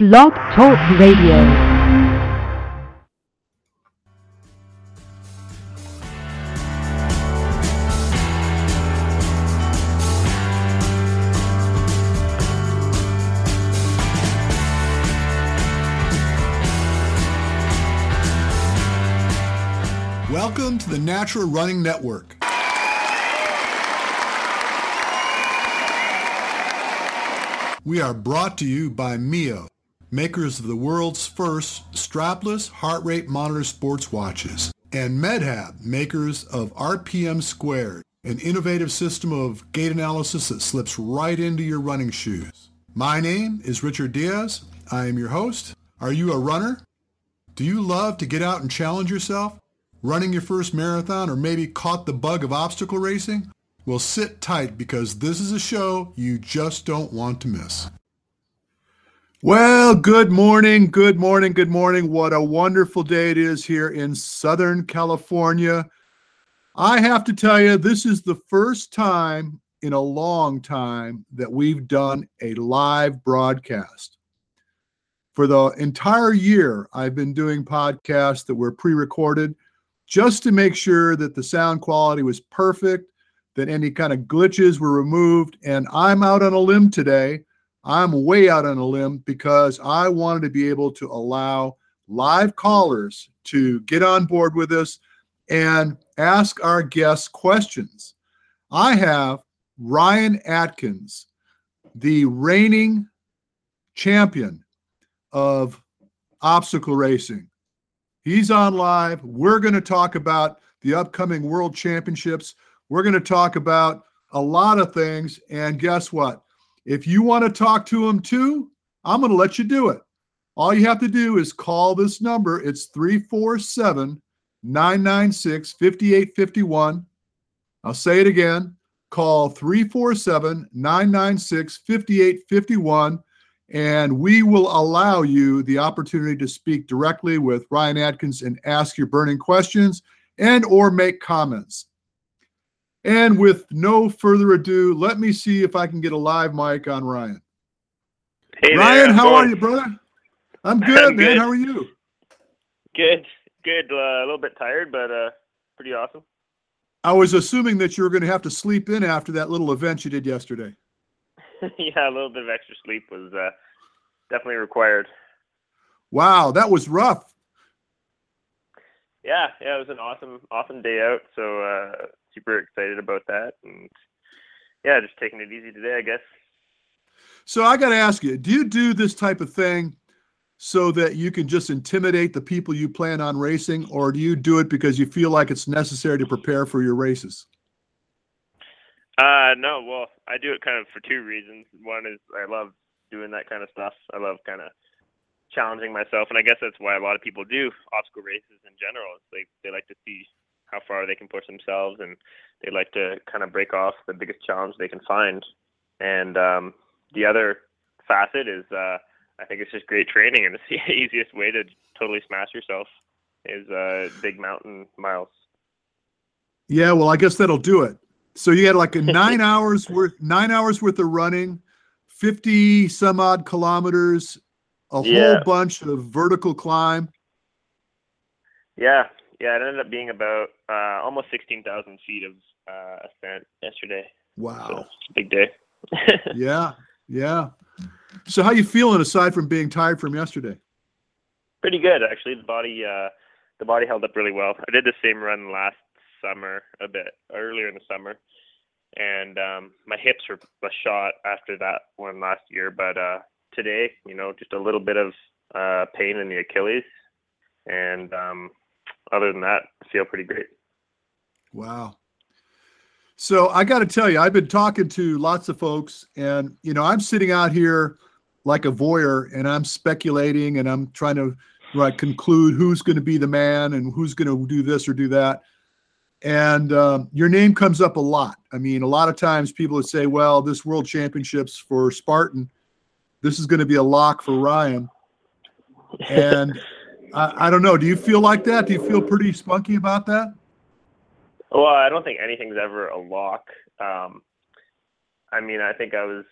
Blog Talk Radio. Welcome to the Natural Running Network. We are brought to you by Mio, makers of the world's first strapless heart rate monitor sports watches, and MedHab, makers of RPM Squared, an innovative system of gait analysis that slips right into your running shoes. My name is Richard Diaz. I am your host. Are you a runner? Do you love to get out and challenge yourself? Running your first marathon or maybe caught the bug of obstacle racing? Well, sit tight because this is a show you just don't want to miss. Well, good morning, good morning, good morning. What a wonderful day it is here in Southern California. I have to tell you, this is the first time in a long time that we've done a live broadcast. For the entire year, I've been doing podcasts that were pre recorded just to make sure that the sound quality was perfect that any kind of glitches were removed. And I'm out on a limb today. I'm way out on a limb because I wanted to be able to allow live callers to get on board with us and ask our guests questions. I have Ryan Atkins, the reigning champion of obstacle racing. He's on live. We're going to talk about the upcoming world championships. We're going to talk about a lot of things. And guess what? If you want to talk to him too, I'm going to let you do it. All you have to do is call this number. It's 347 996 5851. I'll say it again. Call 347 996 5851 and we will allow you the opportunity to speak directly with Ryan Atkins and ask your burning questions and or make comments. And with no further ado, let me see if I can get a live mic on Ryan. Hey Ryan, there, how going? are you, brother? I'm good, I'm man. good. How are you? Good, good. Uh, a little bit tired, but uh, pretty awesome. I was assuming that you were going to have to sleep in after that little event you did yesterday. yeah, a little bit of extra sleep was uh, definitely required. Wow, that was rough. Yeah, yeah, it was an awesome, awesome day out. So uh, super excited about that, and yeah, just taking it easy today, I guess. So I got to ask you, do you do this type of thing so that you can just intimidate the people you plan on racing, or do you do it because you feel like it's necessary to prepare for your races? Uh, no, well, I do it kind of for two reasons. One is I love doing that kind of stuff. I love kind of challenging myself, and I guess that's why a lot of people do obstacle races in general. It's like they like to see how far they can push themselves, and they like to kind of break off the biggest challenge they can find. And um, the other facet is, uh, I think it's just great training, and it's the easiest way to totally smash yourself is uh, big mountain miles. Yeah, well, I guess that'll do it. So you had like a nine hours worth, nine hours worth of running, fifty some odd kilometers, a Yeah. whole bunch of vertical climb. Yeah, yeah, it ended up being about uh, almost sixteen thousand feet of uh, ascent yesterday. Wow. a big day. Yeah, yeah. So how you feeling aside from being tired from yesterday? Pretty good actually. The body, uh, the body held up really well. I did the same run last summer, a bit earlier in the summer, and um, my hips were a shot after that one last year. But uh, today, you know, just a little bit of uh, pain in the Achilles, and um, other than that, I feel pretty great. Wow. So I got to tell you, I've been talking to lots of folks, and you know, I'm sitting out here like a voyeur, and I'm speculating, and I'm trying to like conclude who's going to be the man and who's going to do this or do that. And um, your name comes up a lot. I mean, a lot of times people would say, "Well, this World Championships for Spartan, this is going to be a lock for Ryan." And I, I don't know. Do you feel like that? Do you feel pretty spunky about that? Well, I don't think anything's ever a lock. Um, I mean, I think I was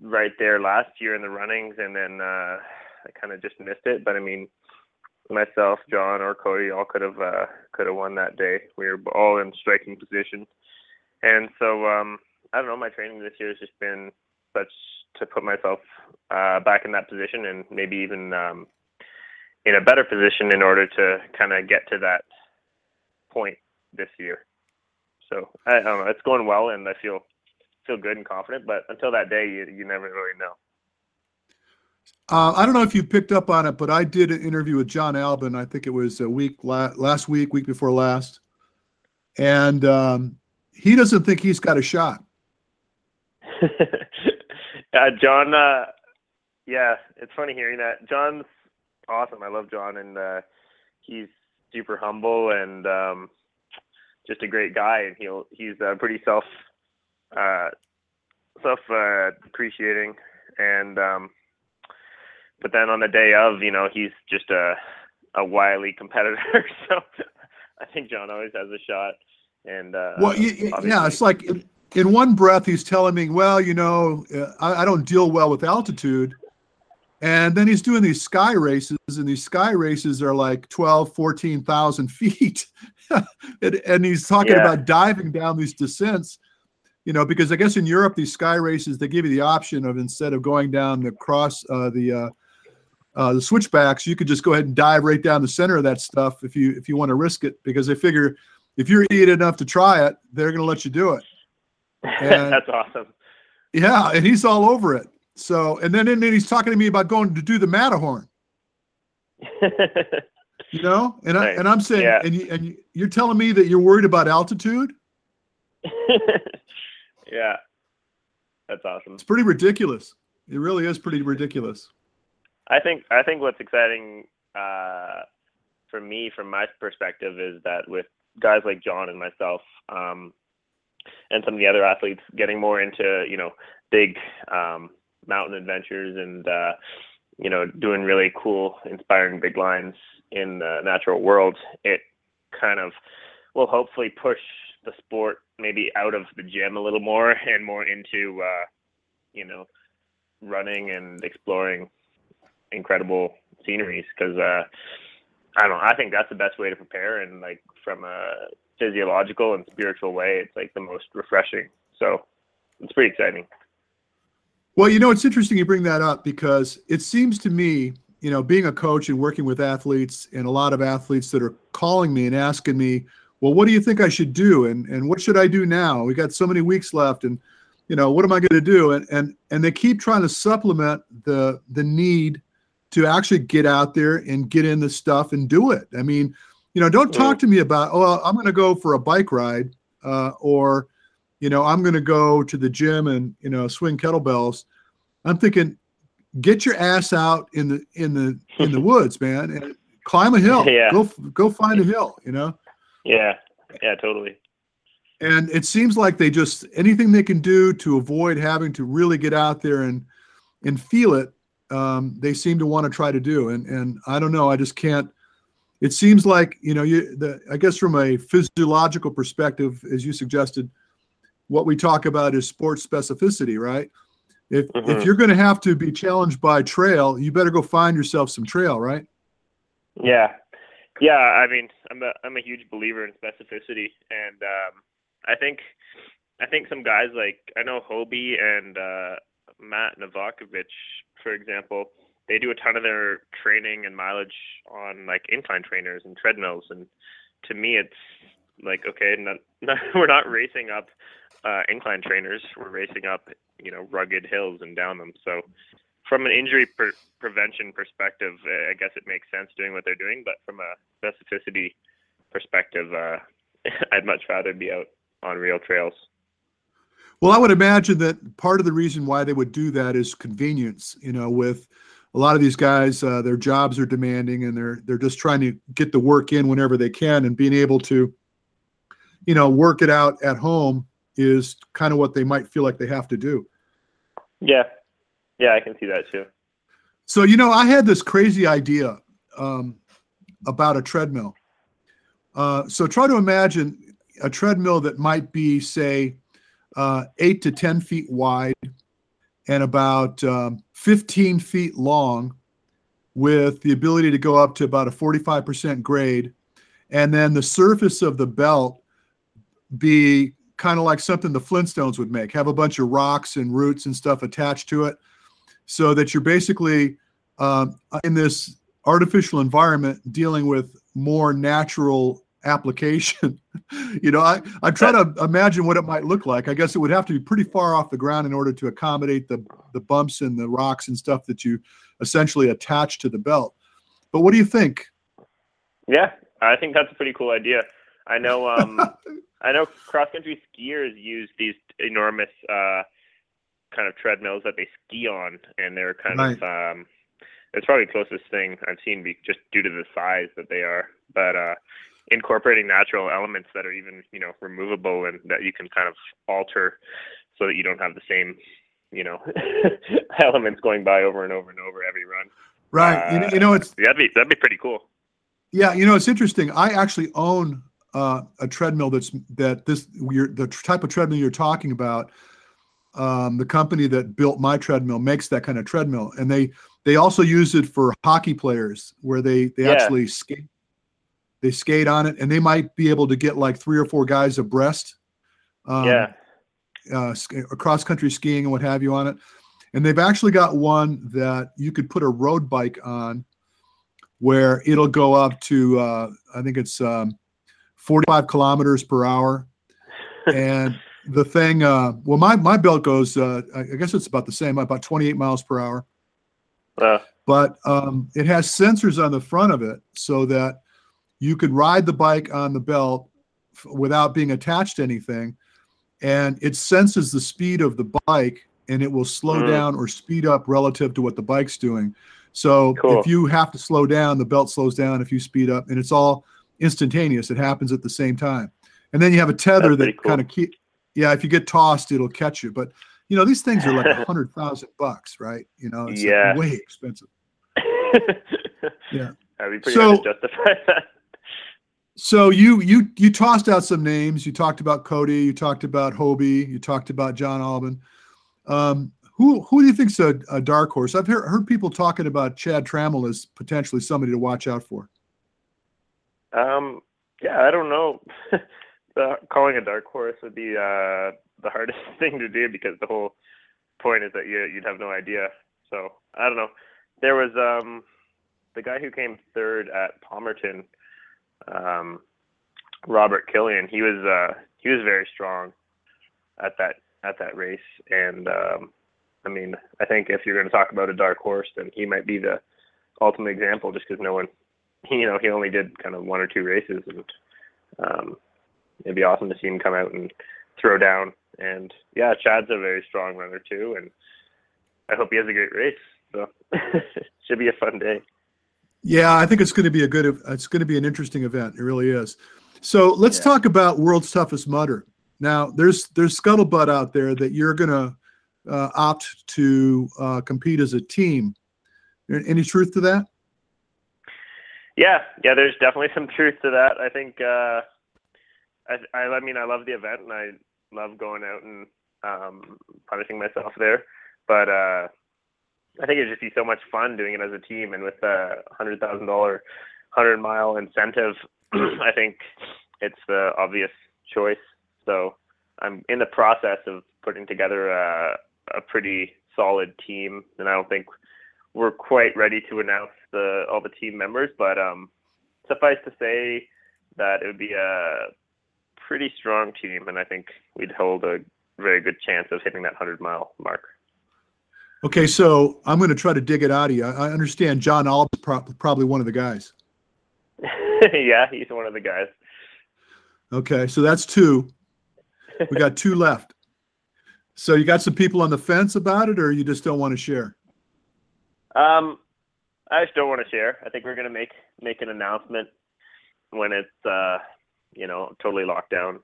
right there last year in the runnings, and then uh, I kind of just missed it. But I mean, myself, John, or Cody all could have uh, could have won that day. We were all in striking position, and so um, I don't know. My training this year has just been such to put myself uh, back in that position, and maybe even um, in a better position in order to kind of get to that point this year. So I, I don't know. It's going well, and I feel feel good and confident. But until that day, you you never really know. Uh, I don't know if you picked up on it, but I did an interview with Jon Albon. I think it was a week la- last week, week before last, and um, he doesn't think he's got a shot. uh, John, uh, yeah, it's funny hearing that. John's awesome. I love John, and uh, he's super humble and um, just a great guy. And he'll he's uh, pretty self uh, self uh, appreciating and um, but then on the day of, you know, he's just a a wily competitor. so I think John always has a shot. And uh, well, yeah, it's like in, one breath he's telling me, well, you know, uh, I, I don't deal well with altitude. And then he's doing these sky races, and these sky races are like 12, 14,000 feet. and, and, he's talking yeah. about diving down these descents you know, because I guess in Europe these sky races they give you the option of instead of going down the cross uh, the uh, uh, the switchbacks, you could just go ahead and dive right down the center of that stuff if you if you want to risk it because they figure if you're idiot enough to try it, they're going to let you do it. That's awesome. Yeah, and he's all over it. So, and then and then he's talking to me about going to do the Matterhorn. you know, and I and I'm saying, yeah. and you, and you're telling me that you're worried about altitude. Yeah. That's awesome. It's pretty ridiculous. It really is pretty ridiculous. I think I think what's exciting uh, for me, from my perspective, is that with guys like John and myself, um, and some of the other athletes getting more into you know big um, mountain adventures and uh, you know doing really cool, inspiring big lines in the natural world, it kind of will hopefully push the sport maybe out of the gym a little more and more into uh, you know running and exploring incredible sceneries because uh, I don't know I think that's the best way to prepare and like from a physiological and spiritual way it's like the most refreshing so it's pretty exciting. Well, you know, it's interesting you bring that up because it seems to me, you know, being a coach and working with athletes and a lot of athletes that are calling me and asking me, well, what do you think I should do? And and what should I do now? We got so many weeks left, and you know, what am I going to do? And and and they keep trying to supplement the the need to actually get out there and get in the stuff and do it. I mean, you know, don't talk to me about oh, I'm going to go for a bike ride, uh, or you know, I'm going to go to the gym and you know swing kettlebells. I'm thinking, get your ass out in the in the in the woods, man, and climb a hill. Yeah. Go go find a hill. You know. Yeah, yeah, totally. And it seems like they just anything they can do to avoid having to really get out there and and feel it, um, they seem to want to try to do. And and I don't know, I just can't. It seems like you know, you the I guess from a physiological perspective, as you suggested, what we talk about is sports specificity, right? If mm-hmm. if you're going to have to be challenged by trail, you better go find yourself some trail, right? Yeah, yeah, I mean, I'm a I'm a huge believer in specificity, and um, I think I think some guys like I know Hobie and uh, Matt Novakovic, for example, they do a ton of their training and mileage on like incline trainers and treadmills, and to me, it's like okay, not, not, we're not racing up uh, incline trainers, we're racing up you know rugged hills and down them. So from an injury pre- prevention perspective, I guess it makes sense doing what they're doing. But from a specificity perspective, uh, I'd much rather be out on real trails. Well, I would imagine that part of the reason why they would do that is convenience. You know, with a lot of these guys, uh, their jobs are demanding, and they're they're just trying to get the work in whenever they can, and being able to, you know, work it out at home is kind of what they might feel like they have to do. Yeah, yeah, I can see that too. So you know, I had this crazy idea um, about a treadmill. Uh, so try to imagine a treadmill that might be, say, uh, eight to ten feet wide, and about um, 15 feet long with the ability to go up to about a 45% grade. And then the surface of the belt be kind of like something the Flintstones would make, have a bunch of rocks and roots and stuff attached to it so that you're basically um, in this artificial environment dealing with more natural application. you know, I, I'm trying to imagine what it might look like. I guess it would have to be pretty far off the ground in order to accommodate the, the bumps and the rocks and stuff that you essentially attach to the belt. But what do you think? Yeah, I think that's a pretty cool idea. I know um, I know cross country skiers use these enormous uh, kind of treadmills that they ski on, and they're kind right. of um, it's probably the closest thing I've seen, be, just due to the size that they are. But uh, incorporating natural elements that are even you know removable and that you can kind of alter so that you don't have the same you know elements going by over and over and over every run. Right. Uh, you, know, it's that'd be that'd be pretty cool. Yeah, you know it's interesting. I actually own uh, a treadmill that's that this you're, the type of treadmill you're talking about. Um, the company that built my treadmill makes that kind of treadmill, and they they also use it for hockey players where they they yeah. actually skate they skate on it, and they might be able to get like three or four guys abreast. Um, yeah. Uh, cross country skiing and what have you on it, and they've actually got one that you could put a road bike on, where it'll go up to uh, I think it's um, 45 kilometers per hour, and the thing uh, well my my belt goes uh, I guess it's about the same about 28 miles per hour. Uh. But um, it has sensors on the front of it so that you could ride the bike on the belt f- without being attached to anything and it senses the speed of the bike and it will slow mm. down or speed up relative to what the bike's doing so cool. if you have to slow down the belt slows down if you speed up and it's all instantaneous it happens at the same time and then you have a tether That's that cool. kind of keep yeah if you get tossed it'll catch you but you know these things are like a hundred thousand bucks right you know it's yeah. like way expensive yeah I'd be pretty so, justify that so you you you tossed out some names. You talked about Cody. You talked about Hobie. You talked about Jon Albon. Um, who who do you think's a, a dark horse? I've heard, heard people talking about Chad Trammell as potentially somebody to watch out for. Um, yeah, I don't know. the, calling a dark horse would be uh, the hardest thing to do because the whole point is that you you'd have no idea. So I don't know. There was um, the guy who came third at Palmerton um, Robert Killian. He was uh, he was very strong at that at that race, and um, I mean, I think if you're going to talk about a dark horse, then he might be the ultimate example, just because no one, you know, he only did kind of one or two races, and um, it'd be awesome to see him come out and throw down. And yeah, Chad's a very strong runner too, and I hope he has a great race. So should be a fun day. Yeah, I think it's going to be a good. It's going to be an interesting event. It really is. So let's yeah. talk about World's Toughest Mudder. Now, there's there's scuttlebutt out there that you're going to uh, opt to uh, compete as a team. Any truth to that? Yeah, yeah. There's definitely some truth to that. I think. Uh, I, I, I mean, I love the event and I love going out and um, punishing myself there. But uh, I think it'd just be so much fun doing it as a team, and with a hundred thousand dollar, hundred mile incentive, I think it's the obvious choice. So I'm in the process of putting together a, a pretty solid team, and I don't think we're quite ready to announce the all the team members, but um, suffice to say that it would be a pretty strong team, and I think we'd hold a very good chance of hitting that hundred mile mark. Okay, so I'm going to try to dig it out of you. I understand Jon Albon's pro- probably one of the guys. yeah, he's one of the guys. Okay, so that's two. We got two left. So you got some people on the fence about it, or you just don't want to share? Um, I just don't want to share. I think we're going to make make an announcement when it's uh, you know totally locked down,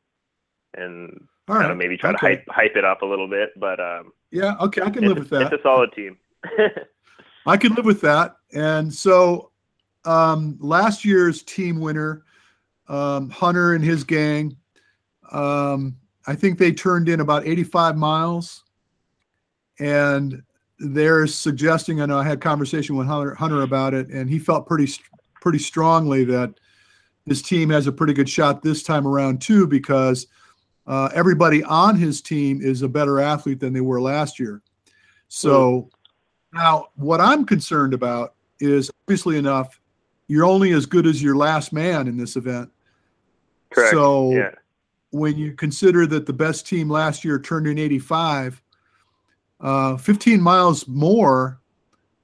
and All right. kind of maybe try okay. to hype hype it up a little bit. But um, yeah, okay, I can live with that. It's a solid team. I can live with that. And so, um, last year's team winner, um, Hunter and his gang, um, I think they turned in about 85 miles. and they're suggesting. I know I had conversation with Hunter, Hunter about it, and he felt pretty pretty strongly that his team has a pretty good shot this time around too, because uh, everybody on his team is a better athlete than they were last year. So now, what I'm concerned about is obviously enough. You're only as good as your last man in this event. Correct. So yeah. when you consider that the best team last year turned in 85, uh, 15 miles more,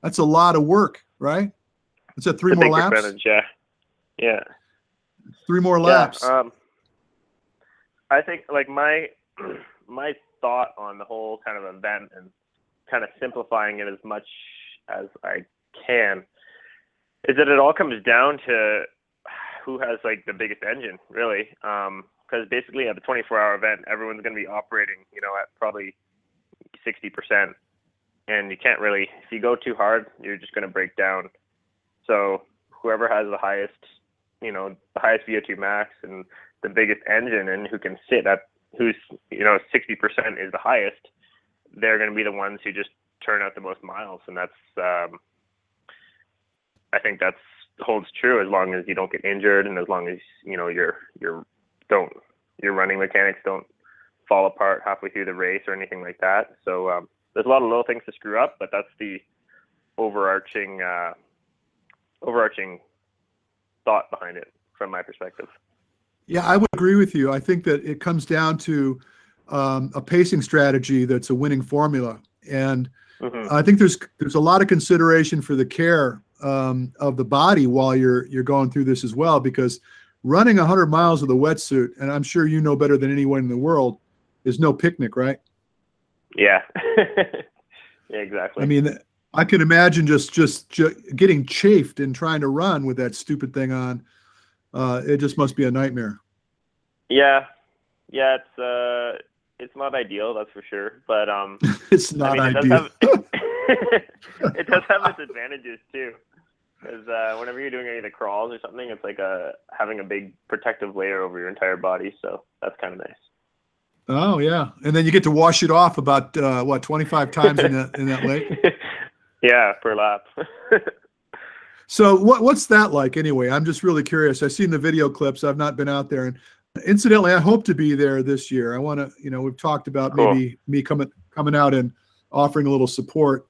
that's a lot of work, right? It's at three a more laps. yeah. Yeah. Three more laps. Yeah, um, I think like my my thought on the whole kind of event and kind of simplifying it as much as I can is that it all comes down to who has like the biggest engine, really. Um, because basically at the 24-hour event, everyone's going to be operating, you know, at probably 60%, and you can't really if you go too hard, you're just going to break down. So whoever has the highest, you know, the highest VO2 max and the biggest engine and who can sit at who's you know 60% is the highest they're going to be the ones who just turn out the most miles. And that's um i think that's holds true as long as you don't get injured and as long as you know your your don't your running mechanics don't fall apart halfway through the race or anything like that. So um there's a lot of little things to screw up but that's the overarching uh overarching thought behind it from my perspective Yeah, I would agree with you. I think that it comes down to um, a pacing strategy that's a winning formula, and Mhm. I think there's there's a lot of consideration for the care um, of the body while you're you're going through this as well, because running 100 miles with a wetsuit, and I'm sure you know better than anyone in the world, is no picnic, right? Yeah. yeah, exactly. I mean, I can imagine just just ju- getting chafed and trying to run with that stupid thing on. Uh, it just must be a nightmare. yeah, yeah, it's uh, it's not ideal, that's for sure. But um, It's not I mean, ideal. it does have it does have its advantages too. Because uh, whenever you're doing any of the crawls or something, it's like a having a big protective layer over your entire body. So that's kind of nice. Oh yeah, and then you get to wash it off about uh, what twenty five times in that in that lake. yeah, per lap. So what what's that like anyway? I'm just really curious. I've seen the video clips. I've not been out there, and incidentally, I hope to be there this year. I want to, you know, we've talked about Cool. maybe me coming coming out and offering a little support.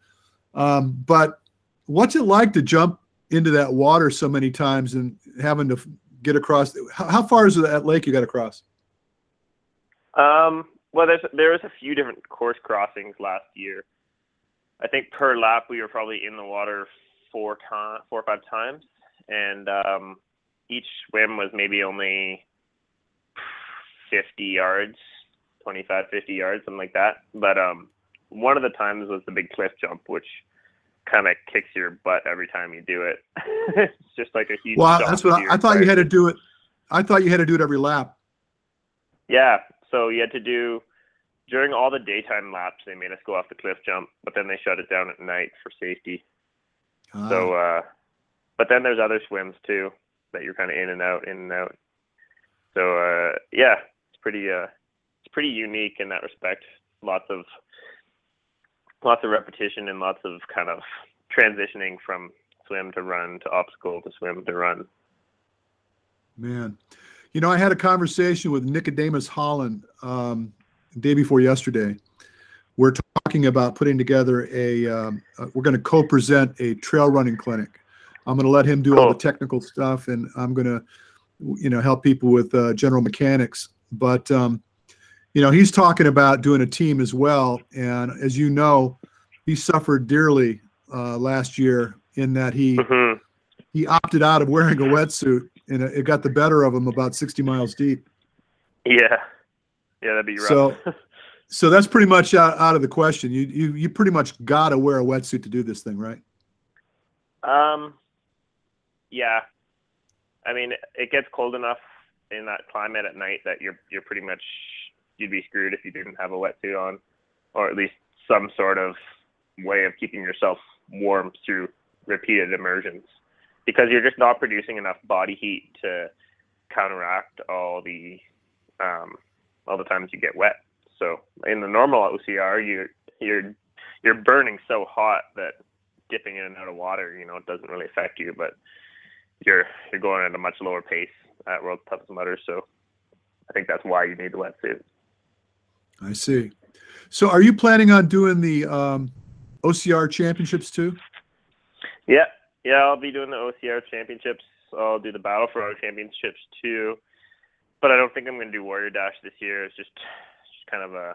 Um, but what's it like to jump into that water so many times and having to get across? How, how far is that lake you got to cross? Um, well, there's there was a few different course crossings last year. I think per lap we were probably in the water four times, four or five times, and um, each swim was maybe only 50 yards, 25, 50 yards, something like that. But um, one of the times was the big cliff jump, which kind of kicks your butt every time you do it. it's just like a huge. Well, that's what I, I thought you had to do it. I thought you had to do it every lap. Yeah, so you had to do during all the daytime laps. They made us go off the cliff jump, but then they shut it down at night for safety. So, Ah. uh, but then there's other swims too that you're kind of in and out, in and out. So uh, yeah, it's pretty uh, it's pretty unique in that respect. Lots of lots of repetition and lots of kind of transitioning from swim to run to obstacle to swim to run. Man, you know, I had a conversation with Nickademus Hollon um, day before yesterday. Talking about putting together a. Um, uh, we're going to co-present a trail running clinic. I'm going to let him do all the Cool. technical stuff, and I'm going to, you know, help people with uh, general mechanics. But um, you know, he's talking about doing a team as well. And as you know, he suffered dearly uh, last year in that he hmm he opted out of wearing a wetsuit and it it got the better of him about 60 miles deep. Yeah, yeah, that'd be rough. So, so that's pretty much out, out of the question. You, you, you pretty much got to wear a wetsuit to do this thing, right? Um, yeah. I mean, it gets cold enough in that climate at night that you're you're pretty much you'd be screwed if you didn't have a wetsuit on, or at least some sort of way of keeping yourself warm through repeated immersions, because you're just not producing enough body heat to counteract all the um, all the times you get wet. So in the normal OCR, you're you're you're burning so hot that dipping in and out of water, you know, it doesn't really affect you, but you're you're going at a much lower pace at World's Toughest Mudder, so I think that's why you need the wetsuit. I see. So, are you planning on doing the um, OCR championships too? Yeah, yeah, I'll be doing the OCR championships. I'll do the BattleFrog championships too, but I don't think I'm going to do Warrior Dash this year. It's just kind of a,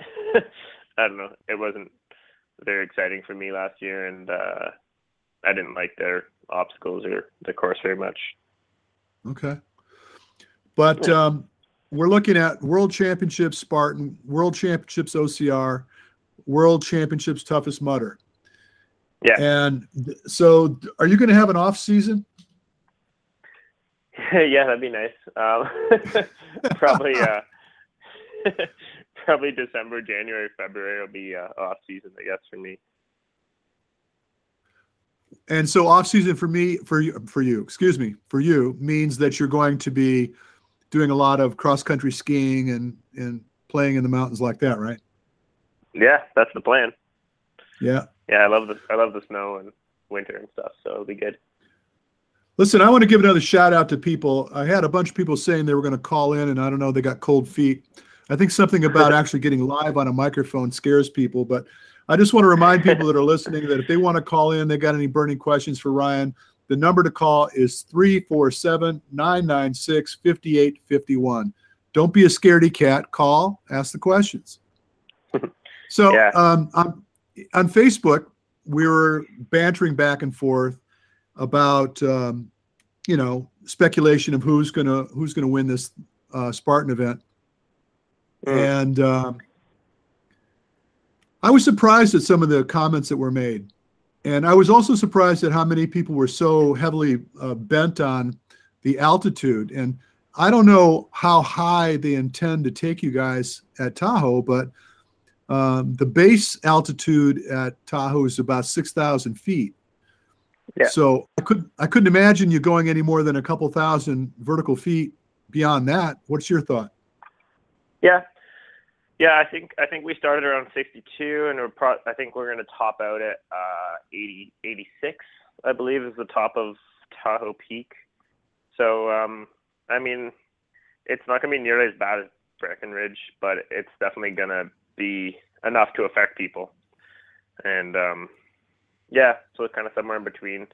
I don't know. It wasn't very exciting for me last year, and uh, I didn't like their obstacles or the course very much. Okay, but um, we're looking at World Championships Spartan, World Championships OCR, World Championships Toughest Mudder. Yeah. And so, are you going to have an off season? yeah, that'd be nice. Um, probably, uh, probably December, January, February will be uh, off season, I guess, for me. And so, off season for me, for you, for you, excuse me, for you means that you're going to be doing a lot of cross country skiing and and playing in the mountains like that, right? Yeah, that's the plan. Yeah. Yeah, I love the I love the snow and winter and stuff, so it'll be good. Listen, I want to give another shout out to people. I had a bunch of people saying they were going to call in, and I don't know, they got cold feet. I think something about actually getting live on a microphone scares people, but I just want to remind people that are listening that if they want to call in, they got any burning questions for Ryan, the number to call is 347 996 5851. Don't be a scaredy cat. Call, ask the questions. So Yeah. um, on, on Facebook, we were bantering back and forth about um, you know speculation of who's gonna who's gonna win this uh, Spartan event, Mm. and um, I was surprised at some of the comments that were made, and I was also surprised at how many people were so heavily uh, bent on the altitude. And I don't know how high they intend to take you guys at Tahoe, but um, the base altitude at Tahoe is about six thousand feet. Yeah. So I couldn't I couldn't imagine you going any more than a couple thousand vertical feet beyond that. What's your thought? Yeah, yeah. I think I think we started around 62, and we're pro- I think we're going to top out at uh, 80, 86, I believe, is the top of Tahoe Peak. So, um, I mean, it's not going to be nearly as bad as Breckenridge, but it's definitely going to be enough to affect people. And um, yeah, so it's kind of somewhere in between.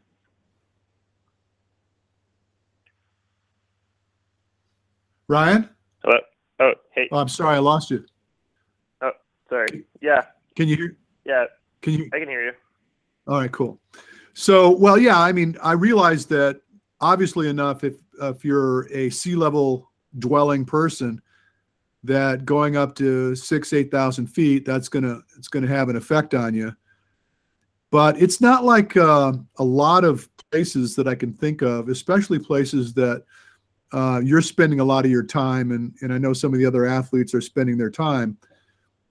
Ryan? Hello. Oh, hey. Oh, I'm sorry, I lost you. Sorry. Yeah, Can you hear? yeah. Can you? I can hear you. All right, cool. So, well, yeah, I mean, I realize that obviously enough, if if you're a sea level dwelling person, that going up to six, eight thousand feet, that's gonna it's gonna have an effect on you. But it's not like uh, a lot of places that I can think of, especially places that uh, you're spending a lot of your time, and and I know some of the other athletes are spending their time.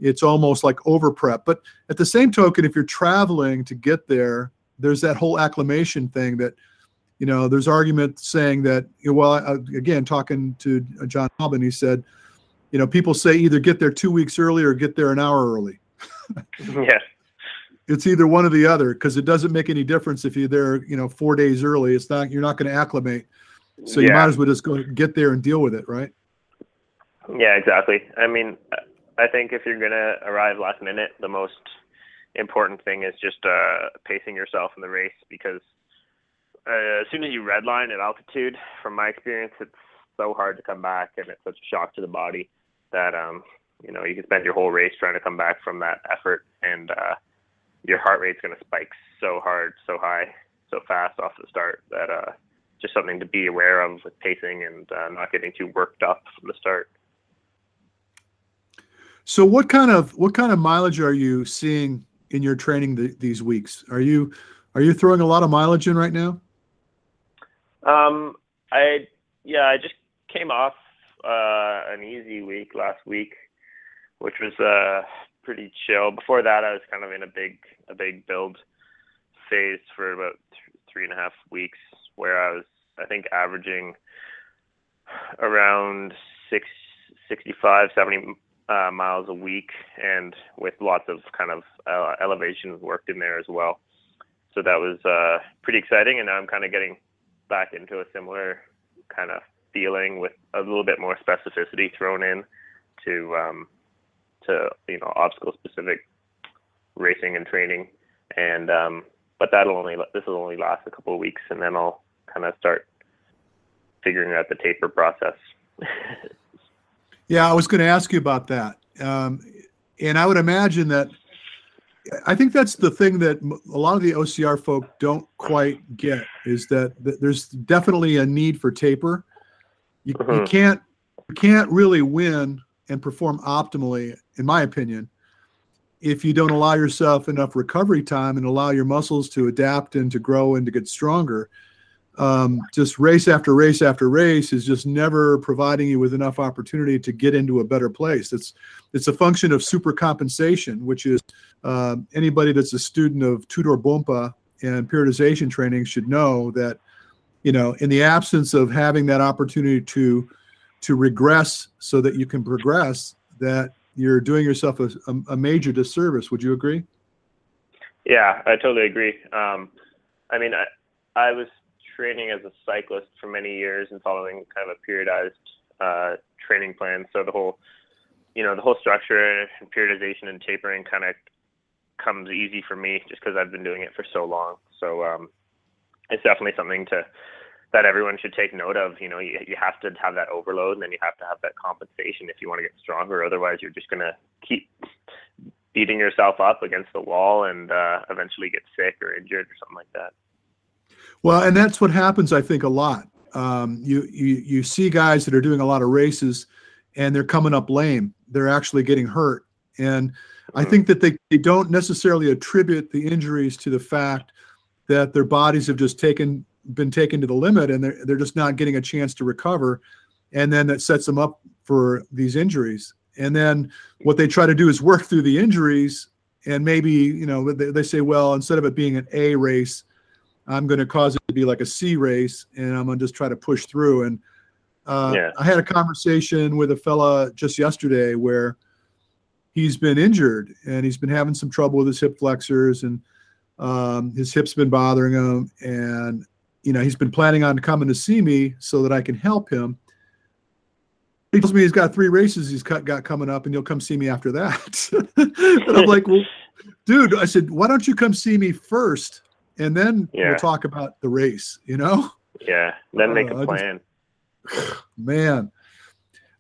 It's almost like over prep. But at the same token, if you're traveling to get there, there's that whole acclimation thing that, you know, there's argument saying that, you know, well, I, again, talking to Jon Albon, he said, you know, people say either get there two weeks early or get there an hour early. yeah. It's either one or the other because it doesn't make any difference if you're there, you know, four days early. It's not, you're not going to acclimate. So you might as well just go get there and deal with it, right? Yeah, exactly. I mean, I think if you're gonna arrive last minute, the most important thing is just uh, pacing yourself in the race because uh, as soon as you redline at altitude, from my experience, it's so hard to come back, and it's such a shock to the body that um, you know you can spend your whole race trying to come back from that effort, and uh, your heart rate's gonna spike so hard, so high, so fast off the start that uh, just something to be aware of with pacing and uh, not getting too worked up from the start. So what kind of what kind of mileage are you seeing in your training th- these weeks? Are you are you throwing a lot of mileage in right now? Um, I yeah, I just came off uh, an easy week last week, which was uh, pretty chill. Before that, I was kind of in a big a big build phase for about th- three and a half weeks, where I was I think averaging around six, 65, 70 uh, miles a week, and with lots of kind of uh, elevation worked in there as well. So that was uh, pretty exciting, and now I'm kind of getting back into a similar kind of feeling with a little bit more specificity thrown in to um, to you know obstacle specific racing and training, and um, but that'll only this will only last a couple of weeks, and then I'll kind of start figuring out the taper process. yeah, I was going to ask you about that, um, and I would imagine that. I think that's the thing that a lot of the OCR folk don't quite get is that, there's definitely a need for taper. You, uh-huh. you can't you can't really win and perform optimally, in my opinion, if you don't allow yourself enough recovery time and allow your muscles to adapt and to grow and to get stronger. Um, just race after race after race is just never providing you with enough opportunity to get into a better place. It's it's a function of super compensation, which is uh, anybody that's a student of Tudor Bompa and periodization training should know that you know in the absence of having that opportunity to to regress so that you can progress that you're doing yourself a, a, major disservice. Would you agree? Yeah, I totally agree. Um, I mean, I, I was training as a cyclist for many years and following kind of a periodized uh, training plan. So the whole, you know, the whole structure and periodization and tapering kind of comes easy for me just because I've been doing it for so long. So um, it's definitely something to that everyone should take note of. You know, you, you have to have that overload and then you have to have that compensation if you want to get stronger. Otherwise, you're just going to keep beating yourself up against the wall and uh, eventually get sick or injured or something like that. Well, and that's what happens, I think, a lot. Um, you, you you see guys that are doing a lot of races and they're coming up lame. They're actually getting hurt. And I think that they, they don't necessarily attribute the injuries to the fact that their bodies have just taken been taken to the limit and they're, they're just not getting a chance to recover and then that sets them up for these injuries and then what they try to do is work through the injuries and maybe you know they, they say well instead of it being an a race i'm going to cause it to be like a c race and i'm going to just try to push through and uh, yeah. i had a conversation with a fella just yesterday where he's been injured and he's been having some trouble with his hip flexors and um, his hips been bothering him and you know, he's been planning on coming to see me so that I can help him. He tells me he's got three races he's got, got coming up, and he'll come see me after that. and I'm like, well, dude, I said, why don't you come see me first, and then yeah. we'll talk about the race. You know? Yeah. Then make uh, a plan. Just, man,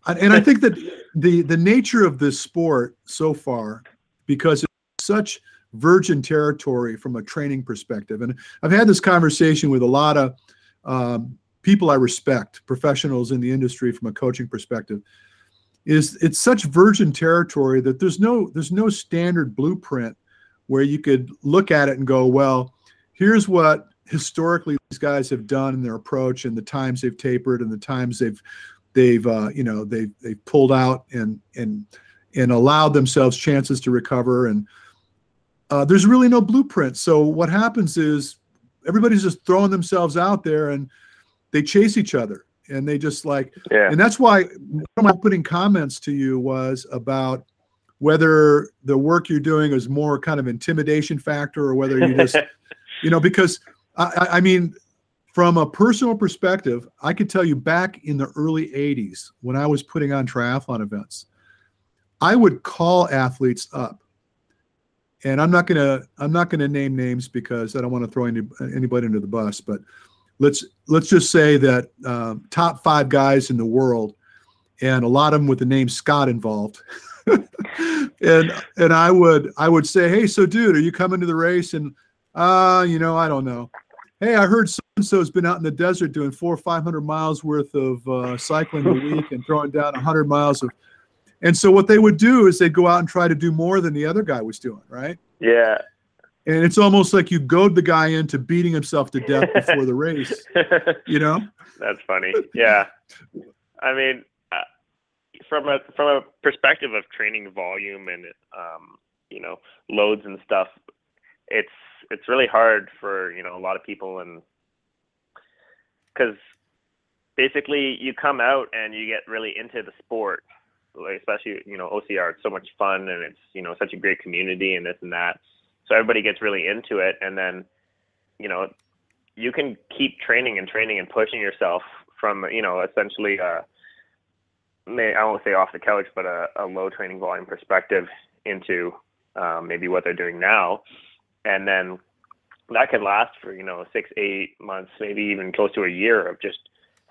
and I think that the the nature of this sport so far, because it's such virgin territory from a training perspective. And I've had this conversation with a lot of um, people I respect, professionals in the industry from a coaching perspective. Is it's such virgin territory that there's no there's no standard blueprint where you could look at it and go, well, here's what historically these guys have done in their approach and the times they've tapered and the times they've they've uh, you know they've they've pulled out and and and allowed themselves chances to recover and uh, there's really no blueprint. So what happens is everybody's just throwing themselves out there and they chase each other and they just like yeah. and that's why one of my putting comments to you was about whether the work you're doing is more kind of intimidation factor or whether you just you know because I, I mean from a personal perspective i could tell you back in the early 80s when i was putting on triathlon events i would call athletes up and I'm not gonna I'm not gonna name names because I don't want to throw any, anybody under the bus. But let's let's just say that um, top five guys in the world, and a lot of them with the name Scott involved. and and I would I would say, hey, so dude, are you coming to the race? And uh, you know, I don't know. Hey, I heard so and so's been out in the desert doing four or five hundred miles worth of uh, cycling a week and throwing down hundred miles of and so what they would do is they'd go out and try to do more than the other guy was doing, right? Yeah. And it's almost like you goad the guy into beating himself to death before the race. You know? That's funny. Yeah. I mean, uh, from a from a perspective of training volume and um, you know loads and stuff, it's it's really hard for you know a lot of people and because basically you come out and you get really into the sport like especially you know OCR. It's so much fun and it's you know such a great community and this and that. So everybody gets really into it, and then you know you can keep training and training and pushing yourself from you know essentially may I won't say off the couch, but a, a low training volume perspective into um, maybe what they're doing now, and then that can last for you know six, eight months, maybe even close to a year of just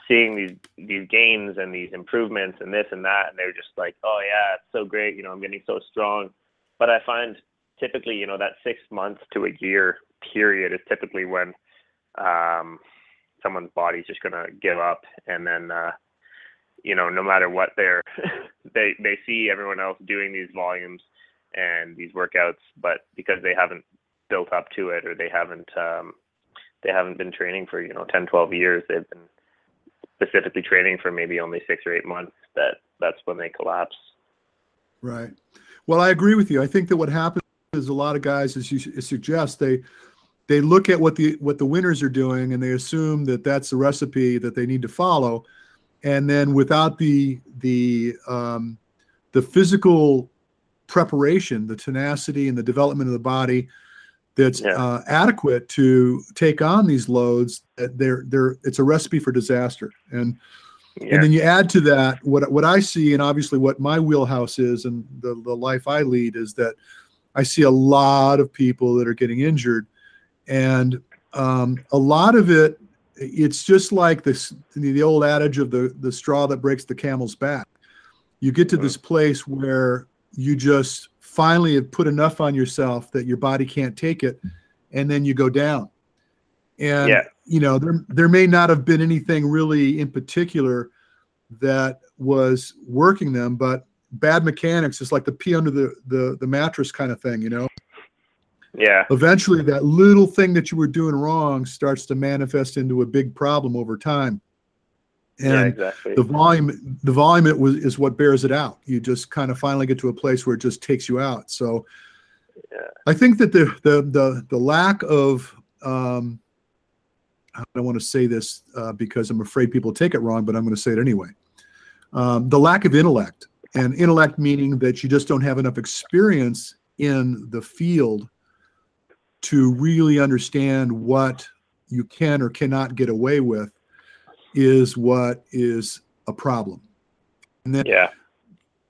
seeing these these gains and these improvements and this and that, and they're just like, oh yeah, it's so great, you know, I'm getting so strong. But I find typically, you know, that six months to a year period is typically when um, someone's body's just gonna give up, and then uh, you know, no matter what they're they they see everyone else doing these volumes and these workouts, but because they haven't built up to it or they haven't um, they haven't been training for you know 10, 12 years, they've been specifically training for maybe only six or eight months. That that's when they collapse. Right. Well, I agree with you. I think that what happens is a lot of guys, as you suggest, they they look at what the what the winners are doing and they assume that that's the recipe that they need to follow and then without the the um, the physical preparation, the tenacity and the development of the body that's yeah. uh, adequate to take on these loads, they're they're it's a recipe for disaster. And yeah. and then you add to that what what I see, and obviously what my wheelhouse is, and the the life I lead is that I see a lot of people that are getting injured, and um, a lot of it it's just like this the old adage of the the straw that breaks the camel's back you get to this place where you just finally have put enough on yourself that your body can't take it and then you go down. And yeah. you know there there may not have been anything really in particular that was working them but bad mechanics is like the pea under the the, the mattress kind of thing you know? Yeah. Eventually that little thing that you were doing wrong starts to manifest into a big problem over time and yeah, exactly. the volume the volume it was is what bears it out you just kind of finally get to a place where it just takes you out so yeah. i think that the the the, the lack of um, i don't want to say this uh, because i'm afraid people take it wrong but i'm going to say it anyway um, the lack of intellect and intellect meaning that you just don't have enough experience in the field to really understand what you can or cannot get away with is what is a problem. And then, yeah.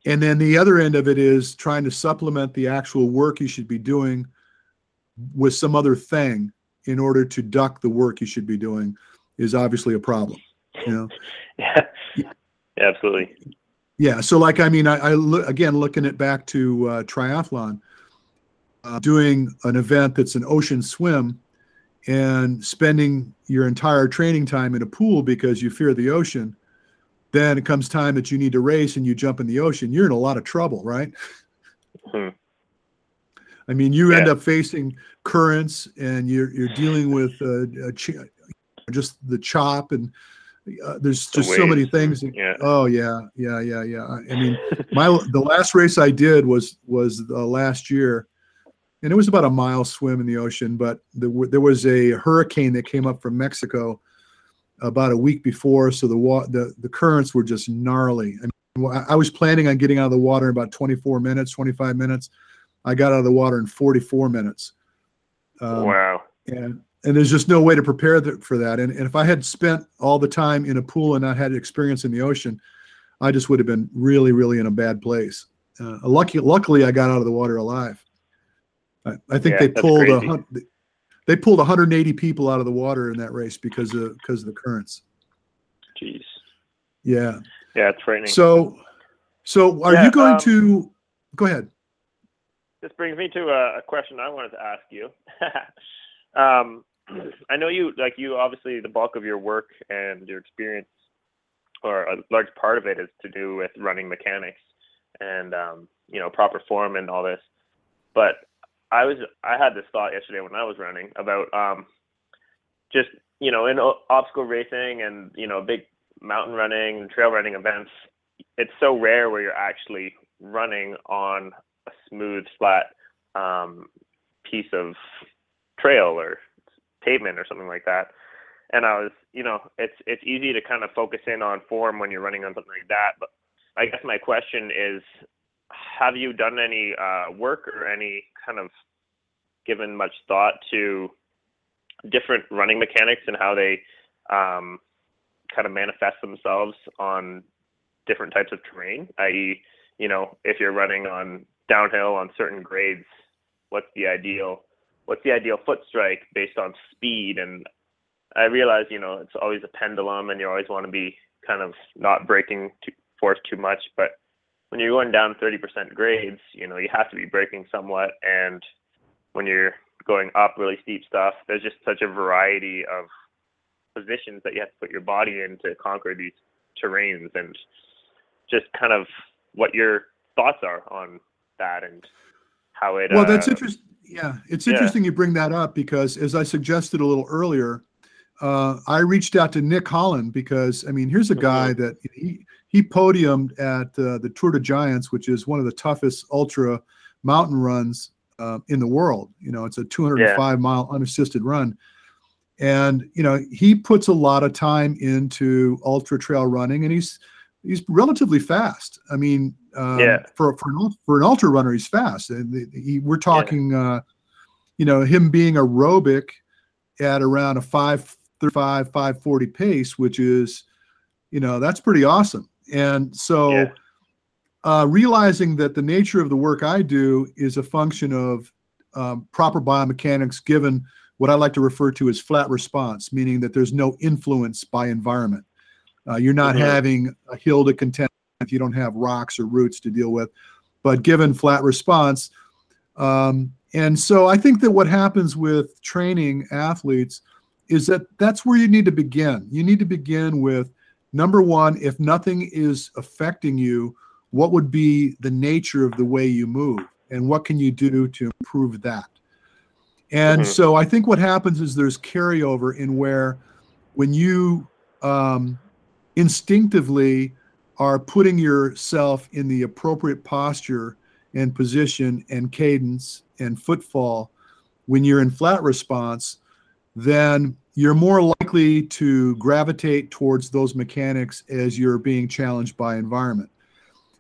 And then the other end of it is trying to supplement the actual work you should be doing with some other thing in order to duck the work you should be doing is obviously a problem. You know? yeah. yeah. Absolutely. Yeah. So like, I mean, I, I look again, looking it back to uh, triathlon, uh, doing an event that's an ocean swim and spending your entire training time in a pool because you fear the ocean, then it comes time that you need to race and you jump in the ocean, you're in a lot of trouble, right? Hmm. I mean, you yeah. end up facing currents and you're you're dealing with uh, ch- just the chop and uh, there's just the so many things. Yeah. Oh yeah, yeah, yeah, yeah. I mean, my the last race I did was was uh, last year, and it was about a mile swim in the ocean. But the, there was a hurricane that came up from Mexico about a week before, so the wa- the the currents were just gnarly. I, mean, I was planning on getting out of the water in about 24 minutes, 25 minutes. I got out of the water in 44 minutes. Um, wow. And and there's just no way to prepare for that. And, and if I had spent all the time in a pool and not had experience in the ocean, I just would have been really, really in a bad place. Uh, lucky, luckily, I got out of the water alive. I, I think yeah, they pulled a, they pulled 180 people out of the water in that race because of because of the currents. Jeez. Yeah. Yeah, it's frightening. So, so are yeah, you going um, to go ahead? This brings me to a, a question I wanted to ask you. um, I know you like you obviously the bulk of your work and your experience, or a large part of it, is to do with running mechanics and um, you know proper form and all this. But I was I had this thought yesterday when I was running about um, just you know in obstacle racing and you know big mountain running and trail running events. It's so rare where you're actually running on a smooth flat um, piece of trail or pavement or something like that. And I was, you know, it's it's easy to kind of focus in on form when you're running on something like that, but I guess my question is, have you done any uh, work or any kind of given much thought to different running mechanics and how they um, kind of manifest themselves on different types of terrain, i.e., you know, if you're running on downhill on certain grades, what's the ideal what's the ideal foot strike based on speed and I realize, you know, it's always a pendulum and you always want to be kind of not braking too, force too much, but when you're going down 30% grades, you know, you have to be braking somewhat and when you're going up really steep stuff, there's just such a variety of positions that you have to put your body in to conquer these terrains and just kind of what your thoughts are on that and how it well that's uh, interesting yeah it's yeah. interesting you bring that up because as i suggested a little earlier uh, i reached out to Nick Hollon because i mean here's a guy that he he podiumed at uh, the Tor des Géants which is one of the toughest ultra mountain runs uh, in the world. You know it's a 205 mile unassisted run. And you know he puts a lot of time into ultra trail running and he's he's relatively fast. I mean um, Yeah. for for an, for an ultra runner he's fast. And he, we're talking uh, you know him being aerobic at around a 535 540 pace which is you know that's pretty awesome and so Yeah. uh, realizing that the nature of the work i do is a function of um, proper biomechanics given what i like to refer to as flat response meaning that there's no influence by environment uh, you're not Mhm. having a hill to contend if you don't have rocks or roots to deal with but given flat response um, and so i think that what happens with training athletes is that that's where you need to begin you need to begin with number one if nothing is affecting you what would be the nature of the way you move and what can you do to improve that and Mhm. so i think what happens is there's carryover in where when you um, instinctively are putting yourself in the appropriate posture and position and cadence and footfall when you're in flat response then you're more likely to gravitate towards those mechanics as you're being challenged by environment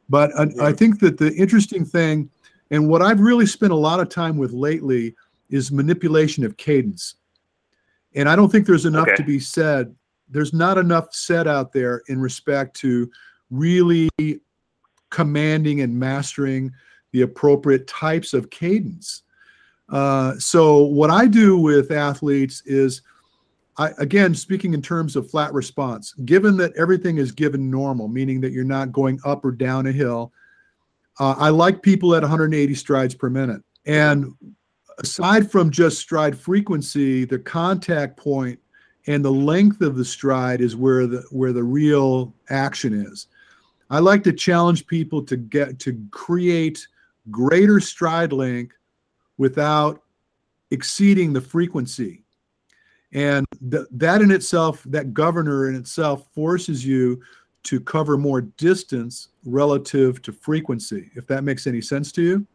but I, I think that the interesting thing and what i've really spent a lot of time with lately is manipulation of cadence and i don't think there's enough Okay. to be said there's not enough said out there in respect to really commanding and mastering the appropriate types of cadence. Uh, so, what I do with athletes is, I, again, speaking in terms of flat response, given that everything is given normal, meaning that you're not going up or down a hill, uh, I like people at 180 strides per minute. And aside from just stride frequency, the contact point and the length of the stride is where the where the real action is. I like to challenge people to get to create greater stride length without exceeding the frequency. And th- that in itself, that governor in itself forces you to cover more distance relative to frequency, if that makes any sense to you.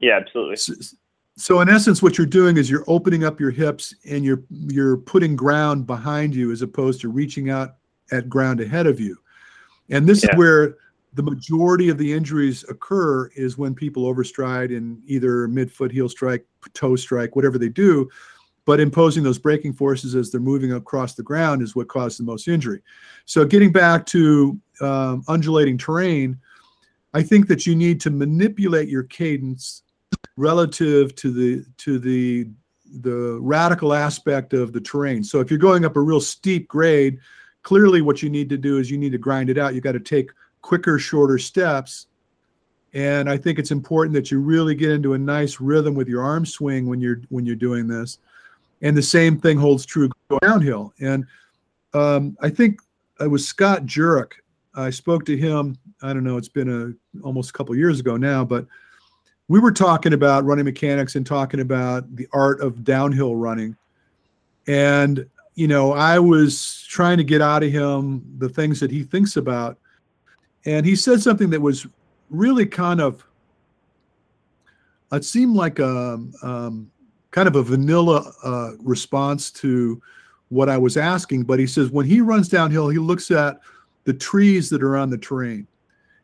Yeah, absolutely. S- So in essence, what you're doing is you're opening up your hips and you're you're putting ground behind you as opposed to reaching out at ground ahead of you. And this Yeah. is where the majority of the injuries occur is when people overstride in either midfoot heel strike, toe strike, whatever they do. But imposing those braking forces as they're moving across the ground is what causes the most injury. So getting back to um, undulating terrain, I think that you need to manipulate your cadence relative to the to the the radical aspect of the terrain. So if you're going up a real steep grade, clearly what you need to do is you need to grind it out. You got to take quicker, shorter steps. And I think it's important that you really get into a nice rhythm with your arm swing when you're when you're doing this. And the same thing holds true going downhill. And um, I think it was Scott Jurek. I spoke to him. I don't know. It's been a almost a couple years ago now, but we were talking about running mechanics and talking about the art of downhill running. And, you know, I was trying to get out of him the things that he thinks about. And he said something that was really kind of, it seemed like a um, kind of a vanilla uh, response to what I was asking. But he says when he runs downhill, he looks at the trees that are on the terrain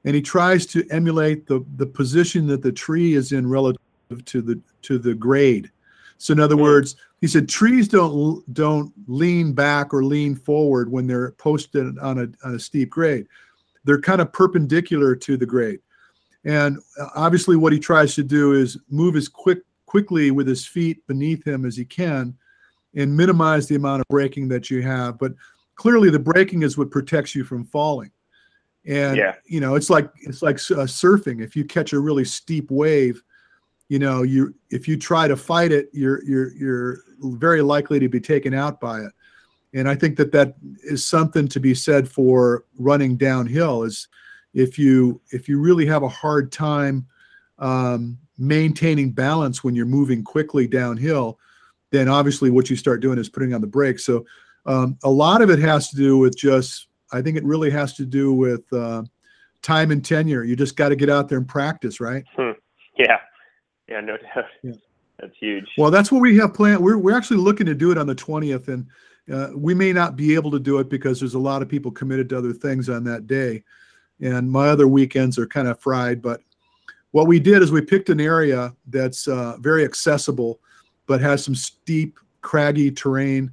and he tries to emulate the the position that the tree is in relative to the to the grade. So in other words, he said trees don't don't lean back or lean forward when they're posted on a on a steep grade. They're kind of perpendicular to the grade. And uh, obviously what he tries to do is move as quick quickly with his feet beneath him as he can and minimize the amount of braking that you have. But clearly the braking is what protects you from falling. And Yeah. you know, it's like it's like uh, surfing. If you catch a really steep wave, you know, you if you try to fight it, you're you're you're very likely to be taken out by it. And I think that that is something to be said for running downhill. Is if you if you really have a hard time um, maintaining balance when you're moving quickly downhill, then obviously what you start doing is putting on the brakes. So um, a lot of it has to do with just I think it really has to do with uh, time and tenure. You just got to get out there and practice, right? Yeah. Yeah, no doubt. Yeah. That's huge. Well, that's what we have planned. We're we're actually looking to do it on the twentieth, and uh, we may not be able to do it because there's a lot of people committed to other things on that day, and my other weekends are kind of fried. But what we did is we picked an area that's uh, very accessible, but has some steep, craggy terrain